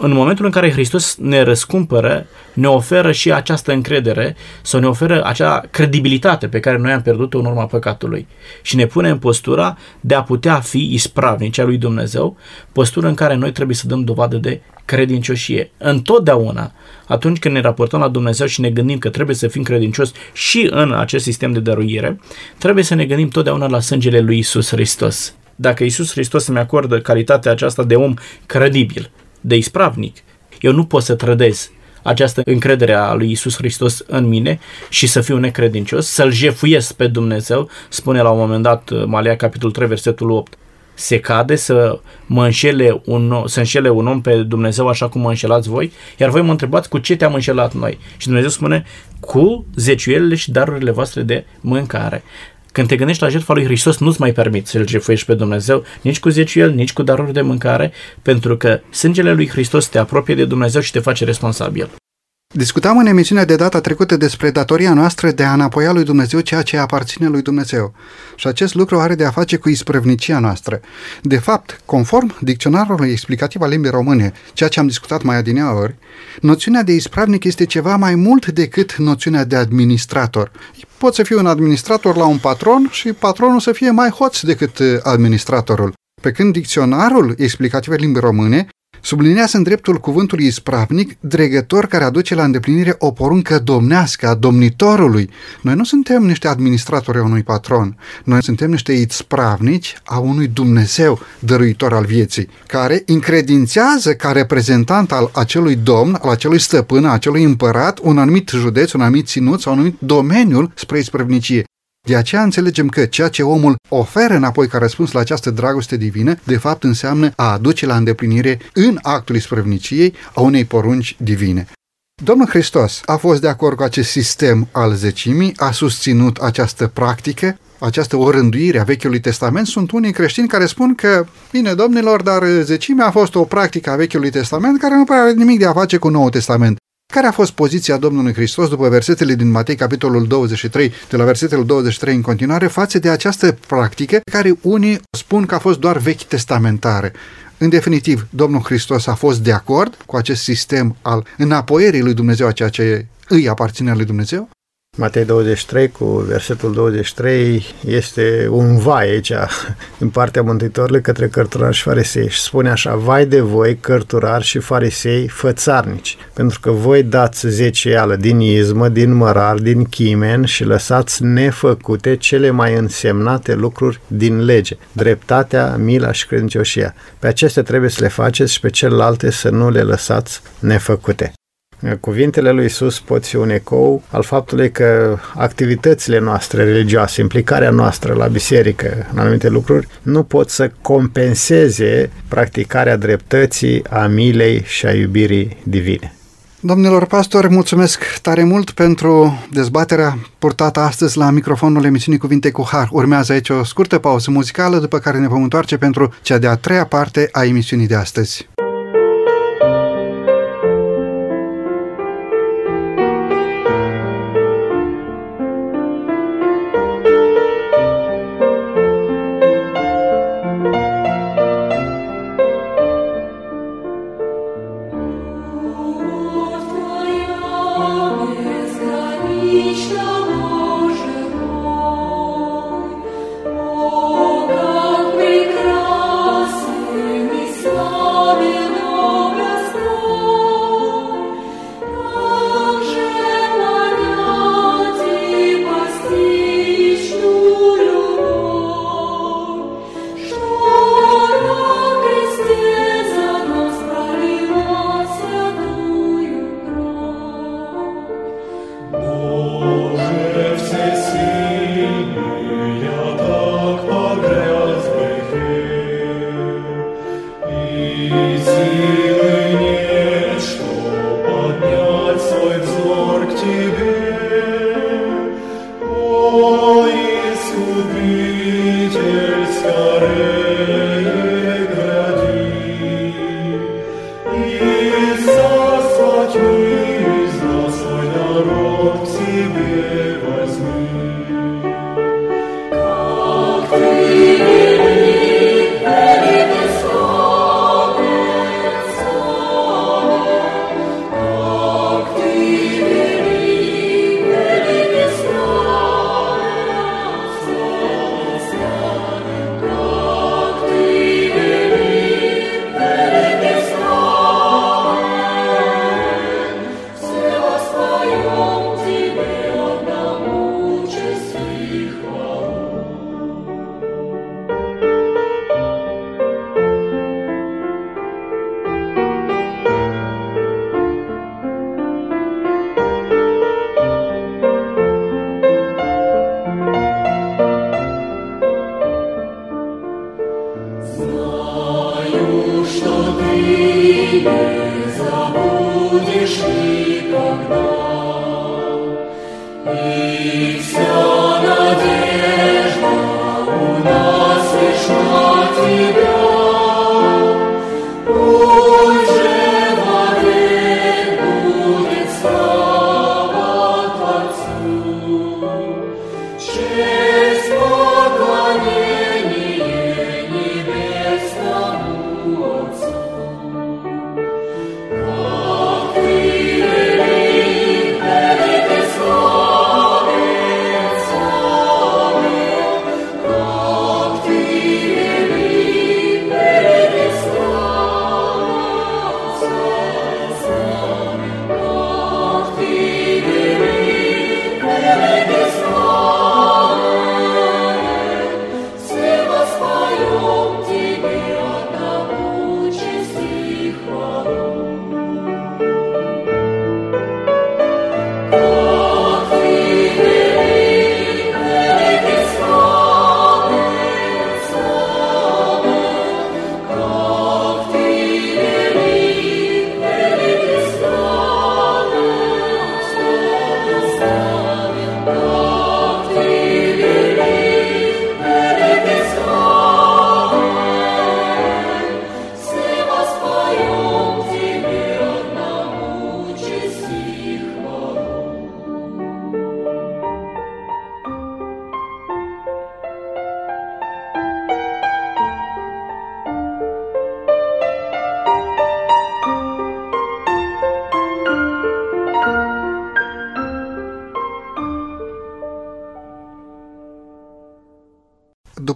În momentul în care Hristos ne răscumpără, ne oferă și această încredere sau ne oferă acea credibilitate pe care noi am pierdut-o în urma păcatului și ne pune în postura de a putea fi ispravnici a lui Dumnezeu, postură în care noi trebuie să dăm dovadă de credincioșie. Întotdeauna, atunci când ne raportăm la Dumnezeu și ne gândim că trebuie să fim credincios și în acest sistem de dăruire, trebuie să ne gândim totdeauna la sângele lui Isus Hristos. Dacă Isus Hristos îmi acordă calitatea aceasta de om credibil, de ispravnic, eu nu pot să trădez această încredere a lui Isus Hristos în mine și să fiu necredincios, să-L jefuiesc pe Dumnezeu, spune la un moment dat uh, Malia capitolul 3, versetul 8. Se cade să mă înșele un, să înșele un om pe Dumnezeu așa cum mă înșelați voi, iar voi mă întrebați cu ce te-am înșelat noi. Și Dumnezeu spune cu zeciuielile și darurile voastre de mâncare. Când te gândești la jertfa lui Hristos, nu-ți mai permiți să-L jefuiești pe Dumnezeu, nici cu zeciuiel, nici cu daruri de mâncare, pentru că sângele lui Hristos te apropie de Dumnezeu și te face responsabil. Discutam în emisiunea de data trecută despre datoria noastră de a înapoia lui Dumnezeu ceea ce aparține lui Dumnezeu. Și acest lucru are de a face cu isprăvnicia noastră. De fapt, conform dicționarului explicativ al limbii române, ceea ce am discutat mai adineaori, noțiunea de ispravnic este ceva mai mult decât noțiunea de administrator. Poți să fii un administrator la un patron și patronul să fie mai hoț decât administratorul. Pe când dicționarul explicativ al limbii române Sublinează în dreptul cuvântului ispravnic dregător care aduce la îndeplinire o poruncă domnească a domnitorului. Noi nu suntem niște administratori a unui patron, noi suntem niște ispravnici a unui Dumnezeu dăruitor al vieții, care încredințează ca reprezentant al acelui domn, al acelui stăpân, al acelui împărat, un anumit județ, un anumit ținut sau un anumit domeniul spre ispravnicie. De aceea înțelegem că ceea ce omul oferă înapoi ca răspuns la această dragoste divină, de fapt înseamnă a aduce la îndeplinire în actul isprăvniciei a unei porunci divine. Domnul Hristos a fost de acord cu acest sistem al zecimii, a susținut această practică, această orânduire a Vechiului Testament. Sunt unii creștini care spun că, bine, domnilor, dar zecimea a fost o practică a Vechiului Testament care nu prea are nimic de a face cu Noul Testament. Care a fost poziția Domnului Hristos după versetele din Matei, capitolul 23, de la versetul 23 în continuare, față de această practică care unii spun că a fost doar vechi testamentare? În definitiv, Domnul Hristos a fost de acord cu acest sistem al înapoierii lui Dumnezeu a ceea ce îi aparține lui Dumnezeu? Matei 23 cu versetul 23 este un vai aici din partea Mântuitorului către cărturari și farisei și spune așa, vai de voi cărturari și farisei fățarnici, pentru că voi dați zeceală din izmă, din mărar, din chimen și lăsați nefăcute cele mai însemnate lucruri din lege, dreptatea, mila și credincioșia. Pe acestea trebuie să le faceți și pe celelalte să nu le lăsați nefăcute. Cuvintele lui Isus pot fi un ecou al faptului că activitățile noastre religioase, implicarea noastră la biserică în anumite lucruri, nu pot să compenseze practicarea dreptății, a milei și a iubirii divine. Domnilor pastori, mulțumesc tare mult pentru dezbaterea purtată astăzi la microfonul emisiunii Cuvinte cu Har. Urmează aici o scurtă pauză muzicală, după care ne vom întoarce pentru cea de-a treia parte a emisiunii de astăzi.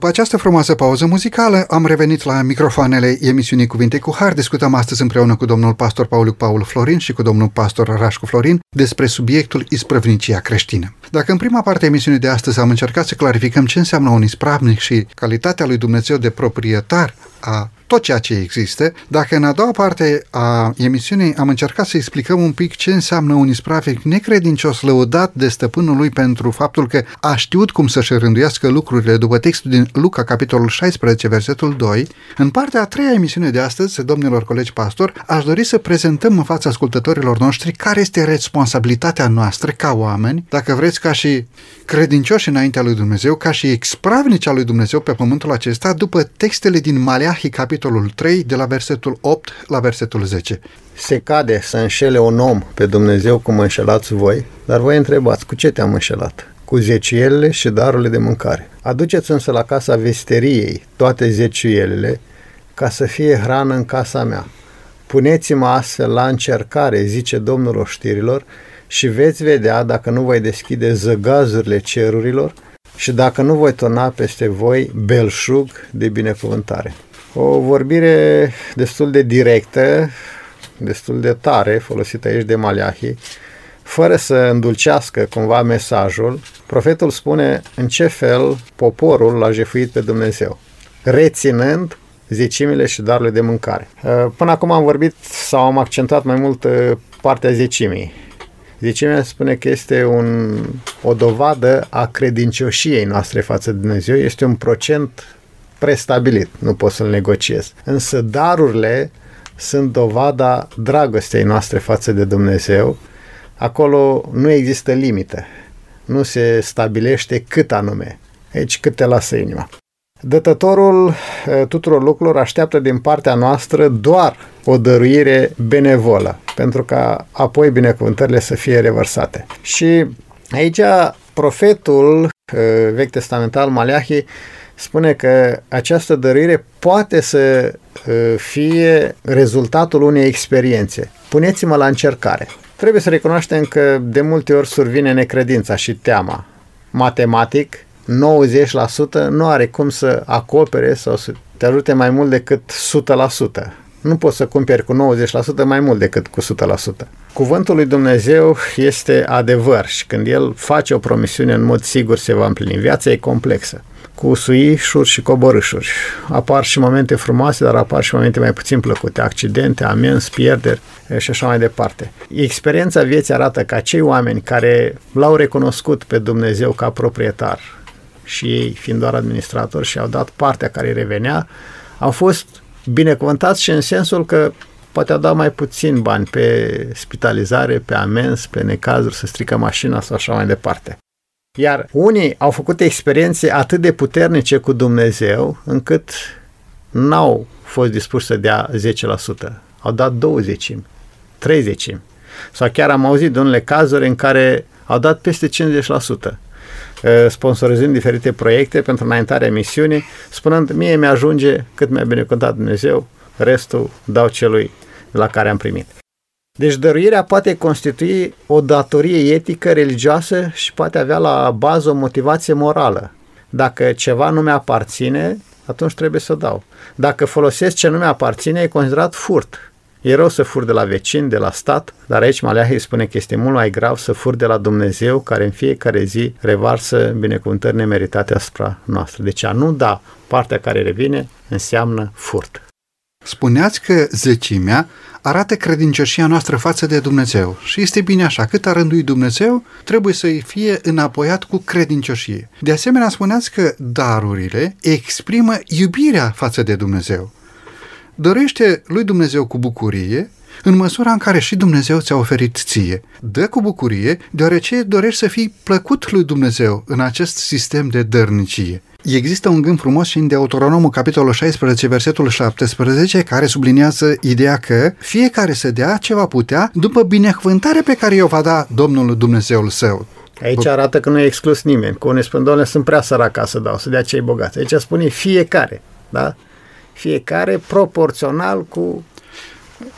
După această frumoasă pauză muzicală, am revenit la microfoanele emisiunii Cuvinte cu Har. Discutăm astăzi împreună cu domnul pastor Paulic Paul Florin și cu domnul pastor Rașcu Florin despre subiectul isprăvnicia creștină. Dacă în prima parte a emisiunii de astăzi am încercat să clarificăm ce înseamnă un ispravnic și calitatea lui Dumnezeu de proprietar a tot ceea ce există, dacă în a doua parte a emisiunii am încercat să explicăm un pic ce înseamnă un ispravic necredincios lăudat de stăpânul lui pentru faptul că a știut cum să-și rânduiască lucrurile după textul din Luca, capitolul 16, versetul 2, în partea a treia emisiune de astăzi, domnilor colegi pastor, aș dori să prezentăm în fața ascultătorilor noștri care este responsabilitatea noastră ca oameni, dacă vreți ca și credincioși înaintea lui Dumnezeu, ca și expravnici al lui Dumnezeu pe pământul acesta, după textele din Maleahi, capitolul capitolul 3, de la versetul 8 la versetul 10. Se cade să înșele un om pe Dumnezeu cum înșelați voi, dar voi întrebați, cu ce te-am înșelat? Cu zeciuielile și darurile de mâncare. Aduceți însă la casa vesteriei toate zeciuielile, ca să fie hrană în casa mea. Puneți-mă astfel la încercare, zice Domnul oștirilor, și veți vedea dacă nu voi deschide zăgazurile cerurilor și dacă nu voi tona peste voi belșug de binecuvântare. O vorbire destul de directă, destul de tare, folosită aici de Maliahi, fără să îndulcească cumva mesajul, profetul spune în ce fel poporul l-a jefuit pe Dumnezeu, reținând zecimile și darurile de mâncare. Uh, până acum am vorbit sau am accentuat mai mult uh, partea zecimii. Zecimea spune că este un, o dovadă a credincioșiei noastre față de Dumnezeu, este un procent prestabilit, nu pot să-l negociez. Însă darurile sunt dovada dragostei noastre față de Dumnezeu. Acolo nu există limite. Nu se stabilește cât anume. Aici cât te lasă inima. Dătătorul tuturor lucrurilor așteaptă din partea noastră doar o dăruire benevolă, pentru ca apoi binecuvântările să fie revărsate. Și aici profetul vechi testamental Maleahi spune că această dăruire poate să fie rezultatul unei experiențe. Puneți-mă la încercare. Trebuie să recunoaștem că de multe ori survine necredința și teama. Matematic, 90% nu are cum să acopere sau să te ajute mai mult decât 100%. Nu poți să cumperi cu 90% mai mult decât cu 100%. Cuvântul lui Dumnezeu este adevăr și când El face o promisiune în mod sigur se va împlini. Viața e complexă cu suișuri și coborâșuri. Apar și momente frumoase, dar apar și momente mai puțin plăcute, accidente, amenzi, pierderi și așa mai departe. Experiența vieții arată că acei oameni care l-au recunoscut pe Dumnezeu ca proprietar și ei fiind doar administratori și au dat partea care îi revenea, au fost binecuvântați și în sensul că poate au dat mai puțin bani pe spitalizare, pe amenzi, pe necazuri, să strică mașina sau așa mai departe. Iar unii au făcut experiențe atât de puternice cu Dumnezeu, încât n-au fost dispuși să dea 10%. Au dat 20, 30. Sau chiar am auzit de unele cazuri în care au dat peste 50% sponsorizând diferite proiecte pentru înaintarea misiunii, spunând, mie mi-ajunge cât mi-a binecuvântat Dumnezeu, restul dau celui la care am primit. Deci dăruirea poate constitui o datorie etică, religioasă și poate avea la bază o motivație morală. Dacă ceva nu mi-aparține, atunci trebuie să dau. Dacă folosesc ce nu mi-aparține, e considerat furt. E rău să fur de la vecin, de la stat, dar aici Maleahi spune că este mult mai grav să fur de la Dumnezeu, care în fiecare zi revarsă binecuvântări nemeritate asupra noastră. Deci a nu da partea care revine înseamnă furt. Spuneați că zecimea arată credincioșia noastră față de Dumnezeu. Și este bine așa, cât a rânduit Dumnezeu, trebuie să-i fie înapoiat cu credincioșie. De asemenea, spuneați că darurile exprimă iubirea față de Dumnezeu. Dorește lui Dumnezeu cu bucurie, în măsura în care și Dumnezeu ți-a oferit ție. Dă cu bucurie, deoarece dorești să fii plăcut lui Dumnezeu în acest sistem de dărnicie. Există un gând frumos și în Deuteronomul capitolul 16, versetul 17, care subliniază ideea că fiecare să dea ce va putea după binecuvântarea pe care o va da Domnul Dumnezeul său. Aici arată că nu e exclus nimeni. Cu unii spun, doamne, sunt prea sărac ca să dau, să dea cei bogați. Aici spune fiecare, da? Fiecare proporțional cu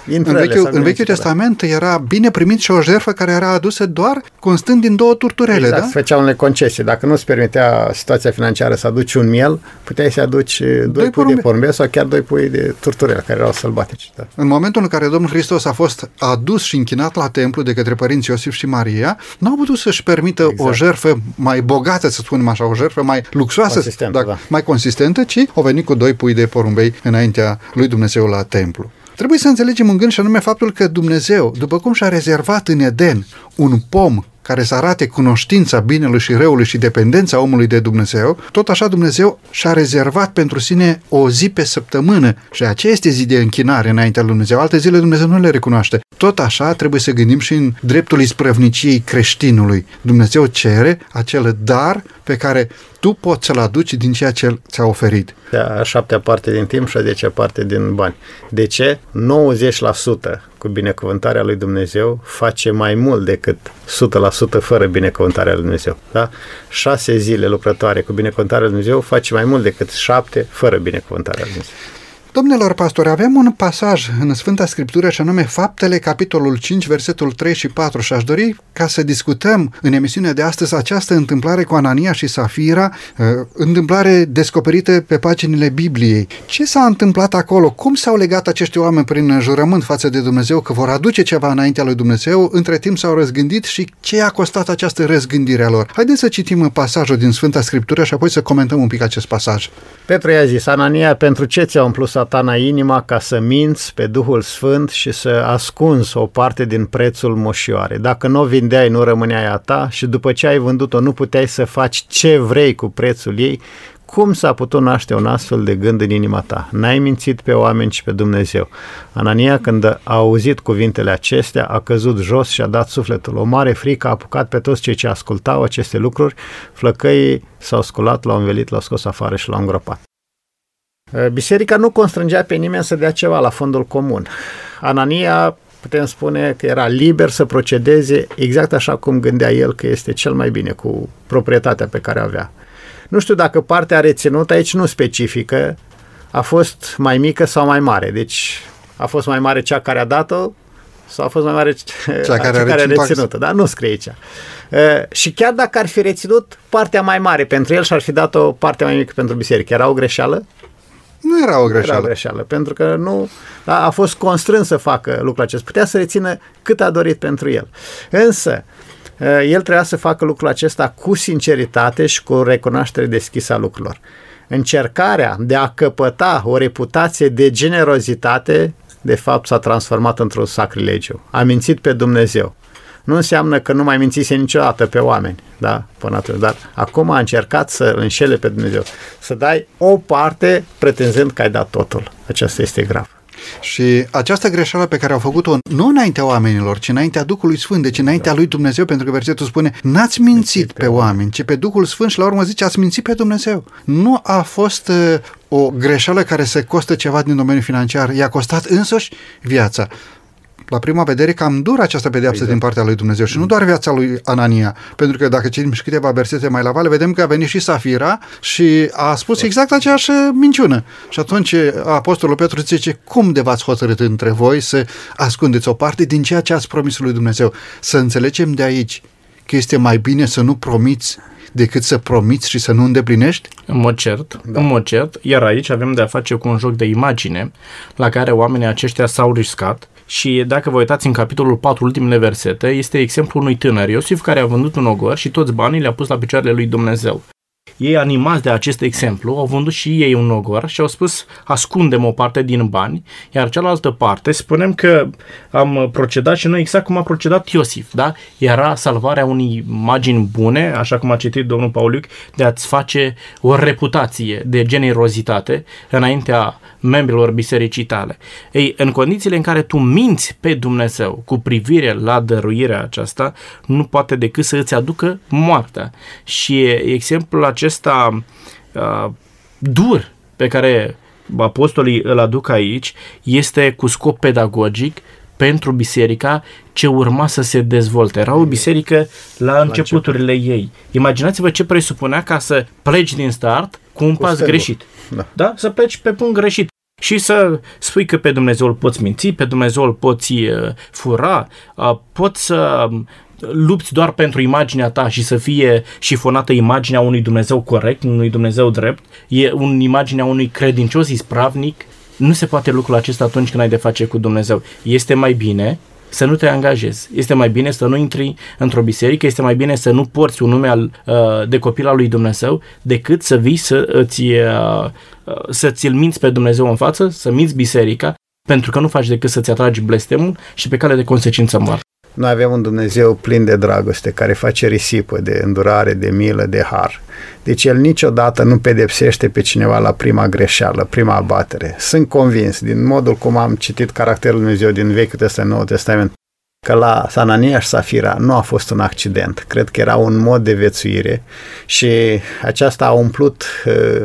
În Vechiul, în Vechiul Testament era bine primit și o jertfă care era adusă doar constând din două turturele, exact, da? se făceau unele concesii. Dacă nu-ți permitea situația financiară să aduci un miel, puteai să aduci doi, doi pui porumbe. de porumbe sau chiar doi pui de turturele care erau sălbatici. Da. În momentul în care Domnul Hristos a fost adus și închinat la templu de către părinții Iosif și Maria, nu au putut să-și permită exact. o jertfă mai bogată, să spunem așa, o jertfă mai luxoasă, consistentă, dacă, da. mai consistentă, ci au venit cu doi pui de porumbei înaintea lui Dumnezeu la templu. Trebuie să înțelegem în gând și anume faptul că Dumnezeu, după cum și-a rezervat în Eden un pom care să arate cunoștința binelui și răului și dependența omului de Dumnezeu, tot așa Dumnezeu și-a rezervat pentru sine o zi pe săptămână și aceea este zi de închinare înaintea lui Dumnezeu. Alte zile Dumnezeu nu le recunoaște. Tot așa trebuie să gândim și în dreptul isprăvniciei creștinului. Dumnezeu cere acel dar pe care tu poți să-l aduci din ceea ce ți-a oferit. A șaptea parte din timp și a zecea parte din bani. De ce? 90% cu binecuvântarea lui Dumnezeu face mai mult decât 100% fără binecuvântarea lui Dumnezeu. Da? Șase zile lucrătoare cu binecuvântarea lui Dumnezeu face mai mult decât șapte fără binecuvântarea lui Dumnezeu. Domnilor pastori, avem un pasaj în Sfânta Scriptură și anume Faptele, capitolul 5, versetul 3 și 4 și aș dori ca să discutăm în emisiunea de astăzi această întâmplare cu Anania și Safira, uh, întâmplare descoperită pe paginile Bibliei. Ce s-a întâmplat acolo? Cum s-au legat acești oameni prin jurământ față de Dumnezeu că vor aduce ceva înaintea lui Dumnezeu? Între timp s-au răzgândit și ce a costat această răzgândire a lor? Haideți să citim pasajul din Sfânta Scriptură și apoi să comentăm un pic acest pasaj. Petru i-a zis, Anania, pentru ce ți-a umplut satana inima ca să minți pe Duhul Sfânt și să ascunzi o parte din prețul moșioare. Dacă nu o vindeai, nu rămâneai a ta și după ce ai vândut-o, nu puteai să faci ce vrei cu prețul ei, cum s-a putut naște un astfel de gând în inima ta? N-ai mințit pe oameni, ci pe Dumnezeu. Anania, când a auzit cuvintele acestea, a căzut jos și a dat sufletul. O mare frică a apucat pe toți cei ce ascultau aceste lucruri. Flăcăii s-au sculat, l-au învelit, l-au scos afară și l-au îngropat. Biserica nu constrângea pe nimeni să dea ceva la fondul comun. Anania putem spune că era liber să procedeze exact așa cum gândea el că este cel mai bine cu proprietatea pe care avea. Nu știu dacă partea reținută aici nu specifică, a fost mai mică sau mai mare. Deci a fost mai mare cea care a dat-o sau a fost mai mare cea care, cea care a reținut dar nu scrie aici. Uh, și chiar dacă ar fi reținut partea mai mare pentru el și ar fi dat-o partea mai mică pentru biserică, era o greșeală? Nu era o greșeală. Era o greșeală, pentru că nu da, a fost constrâns să facă lucrul acesta. Putea să rețină cât a dorit pentru el. Însă, el trebuia să facă lucrul acesta cu sinceritate și cu recunoaștere deschisă a lucrurilor. Încercarea de a căpăta o reputație de generozitate, de fapt, s-a transformat într-un sacrilegiu. A mințit pe Dumnezeu nu înseamnă că nu mai mințise niciodată pe oameni, da, până atunci, dar acum a încercat să înșele pe Dumnezeu, să dai o parte pretinzând că ai dat totul. Aceasta este grav. Și această greșeală pe care au făcut-o nu înaintea oamenilor, ci înaintea Duhului Sfânt, deci înaintea lui Dumnezeu, pentru că versetul spune n-ați mințit pe oameni, ci pe Duhul Sfânt și la urmă zice ați mințit pe Dumnezeu. Nu a fost uh, o greșeală care să costă ceva din domeniul financiar, i-a costat însuși viața la prima vedere cam dură această pedeapsă exact. din partea lui Dumnezeu și nu doar viața lui Anania, pentru că dacă citim și câteva versete mai la vale, vedem că a venit și Safira și a spus exact aceeași minciună. Și atunci Apostolul Petru zice, cum de v-ați hotărât între voi să ascundeți o parte din ceea ce ați promis lui Dumnezeu? Să înțelegem de aici că este mai bine să nu promiți decât să promiți și să nu îndeplinești? În mod cert, da. în mod cert, iar aici avem de a face cu un joc de imagine la care oamenii aceștia s-au riscat și dacă vă uitați în capitolul 4, ultimele versete, este exemplul unui tânăr, Iosif, care a vândut un ogor și toți banii le-a pus la picioarele lui Dumnezeu. Ei, animați de acest exemplu, au vândut și ei un ogor și au spus ascundem o parte din bani, iar cealaltă parte spunem că am procedat și noi exact cum a procedat Iosif, da? Era salvarea unei imagini bune, așa cum a citit domnul Pauliuc, de a-ți face o reputație de generozitate înaintea membrilor bisericii tale. Ei, în condițiile în care tu minți pe Dumnezeu cu privire la dăruirea aceasta, nu poate decât să îți aducă moartea. Și exemplul acesta uh, dur pe care apostolii îl aduc aici este cu scop pedagogic pentru biserica ce urma să se dezvolte. Era o biserică la, la începuturile început. ei. Imaginați-vă ce presupunea ca să pleci din start cu un cu pas stângul. greșit. Da. da? Să pleci pe punct greșit. și să spui că pe Dumnezeu îl poți minți, pe Dumnezeu îl poți uh, fura, uh, poți să um, lupți doar pentru imaginea ta și să fie șifonată imaginea unui Dumnezeu corect, unui Dumnezeu drept, e un imaginea unui credincios ispravnic, nu se poate lucrul acesta atunci când ai de face cu Dumnezeu. Este mai bine să nu te angajezi. Este mai bine să nu intri într-o biserică, este mai bine să nu porți un nume al, uh, de copil al lui Dumnezeu, decât să vii să îți, uh, uh, să ți-l minți pe Dumnezeu în față, să minți biserica, pentru că nu faci decât să-ți atragi blestemul și pe cale de consecință moarte. Noi avem un Dumnezeu plin de dragoste, care face risipă de îndurare, de milă, de har. Deci El niciodată nu pedepsește pe cineva la prima greșeală, prima abatere. Sunt convins, din modul cum am citit caracterul Dumnezeu din Vechiul Testament, Noul Testament, că la Sanania și Safira nu a fost un accident. Cred că era un mod de viețuire și aceasta a umplut,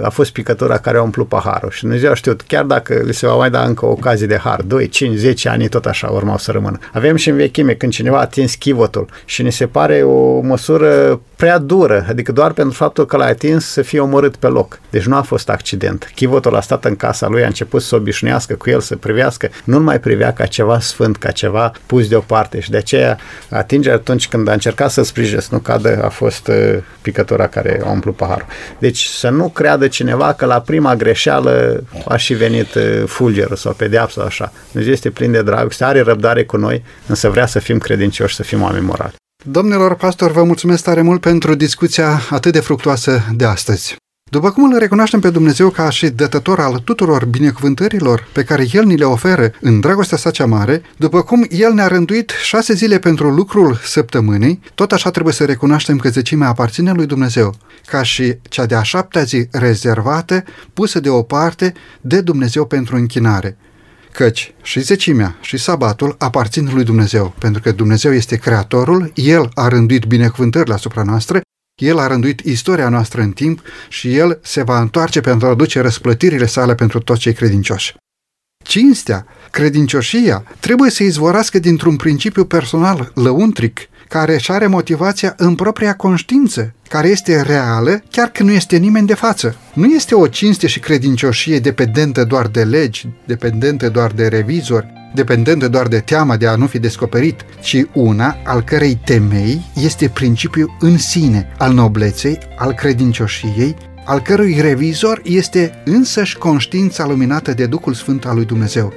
a fost picătura care a umplut paharul. Și Dumnezeu a știut, chiar dacă li se va mai da încă o ocazie de har, 2, 5, 10 ani, tot așa urmau să rămână. Avem și în vechime, când cineva a atins chivotul și ne se pare o măsură prea dură, adică doar pentru faptul că l-a atins să fie omorât pe loc. Deci nu a fost accident. Chivotul a stat în casa lui, a început să obișnuiască cu el, să privească, nu mai privea ca ceva sfânt, ca ceva pus deoparte și de aceea atingerea atunci când a încercat să sprijine să nu cadă a fost uh, picătura care a umplut paharul. Deci să nu creadă cineva că la prima greșeală a și venit uh, fulgerul sau pedeapsa așa. Dumnezeu este plin de dragoste, are răbdare cu noi, însă vrea să fim credincioși, să fim oameni morali. Domnilor pastor, vă mulțumesc tare mult pentru discuția atât de fructuoasă de astăzi. După cum îl recunoaștem pe Dumnezeu ca și dătător al tuturor binecuvântărilor pe care El ni le oferă în dragostea sa cea mare, după cum El ne-a rânduit șase zile pentru lucrul săptămânii, tot așa trebuie să recunoaștem că zecimea aparține lui Dumnezeu, ca și cea de-a șaptea zi rezervată, pusă deoparte de Dumnezeu pentru închinare căci și zecimea și sabatul aparțin lui Dumnezeu, pentru că Dumnezeu este creatorul, El a rânduit binecuvântările asupra noastră, El a rânduit istoria noastră în timp și El se va întoarce pentru a aduce răsplătirile sale pentru toți cei credincioși. Cinstea, credincioșia, trebuie să izvorască dintr-un principiu personal lăuntric, care își are motivația în propria conștiință, care este reală chiar când nu este nimeni de față. Nu este o cinste și credincioșie dependentă doar de legi, dependentă doar de revizori, dependentă doar de teama de a nu fi descoperit, ci una al cărei temei este principiul în sine al nobleței, al credincioșiei, al cărui revizor este însăși conștiința luminată de Duhul Sfânt al lui Dumnezeu.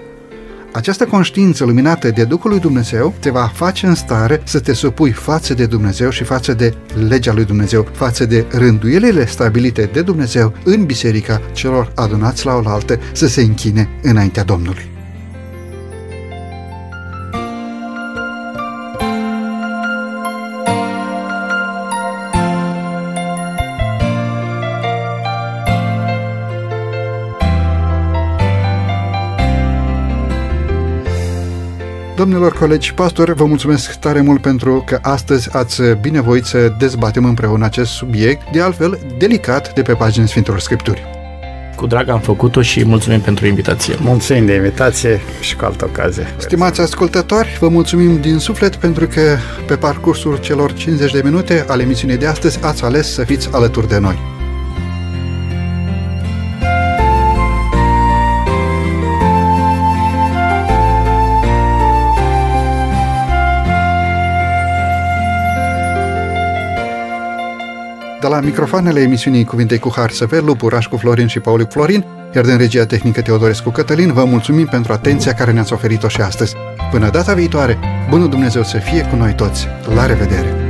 Această conștiință luminată de Duhul lui Dumnezeu te va face în stare să te supui față de Dumnezeu și față de legea lui Dumnezeu, față de rânduielile stabilite de Dumnezeu în biserica celor adunați la oaltă să se închine înaintea Domnului. Domnilor colegi pastori, vă mulțumesc tare mult pentru că astăzi ați binevoit să dezbatem împreună acest subiect, de altfel delicat de pe paginile Sfintelor Scripturi. Cu drag am făcut-o și mulțumim pentru invitație. Mulțumim de invitație și cu altă ocazie. Stimați ascultători, vă mulțumim din suflet pentru că pe parcursul celor 50 de minute ale emisiunii de astăzi ați ales să fiți alături de noi. De la microfoanele emisiunii Cuvintei cu Har Sever, Lupu Rașcu Florin și Paulic Florin, iar din regia tehnică Teodorescu Cătălin, vă mulțumim pentru atenția care ne-ați oferit-o și astăzi. Până data viitoare, bunul Dumnezeu să fie cu noi toți. La revedere!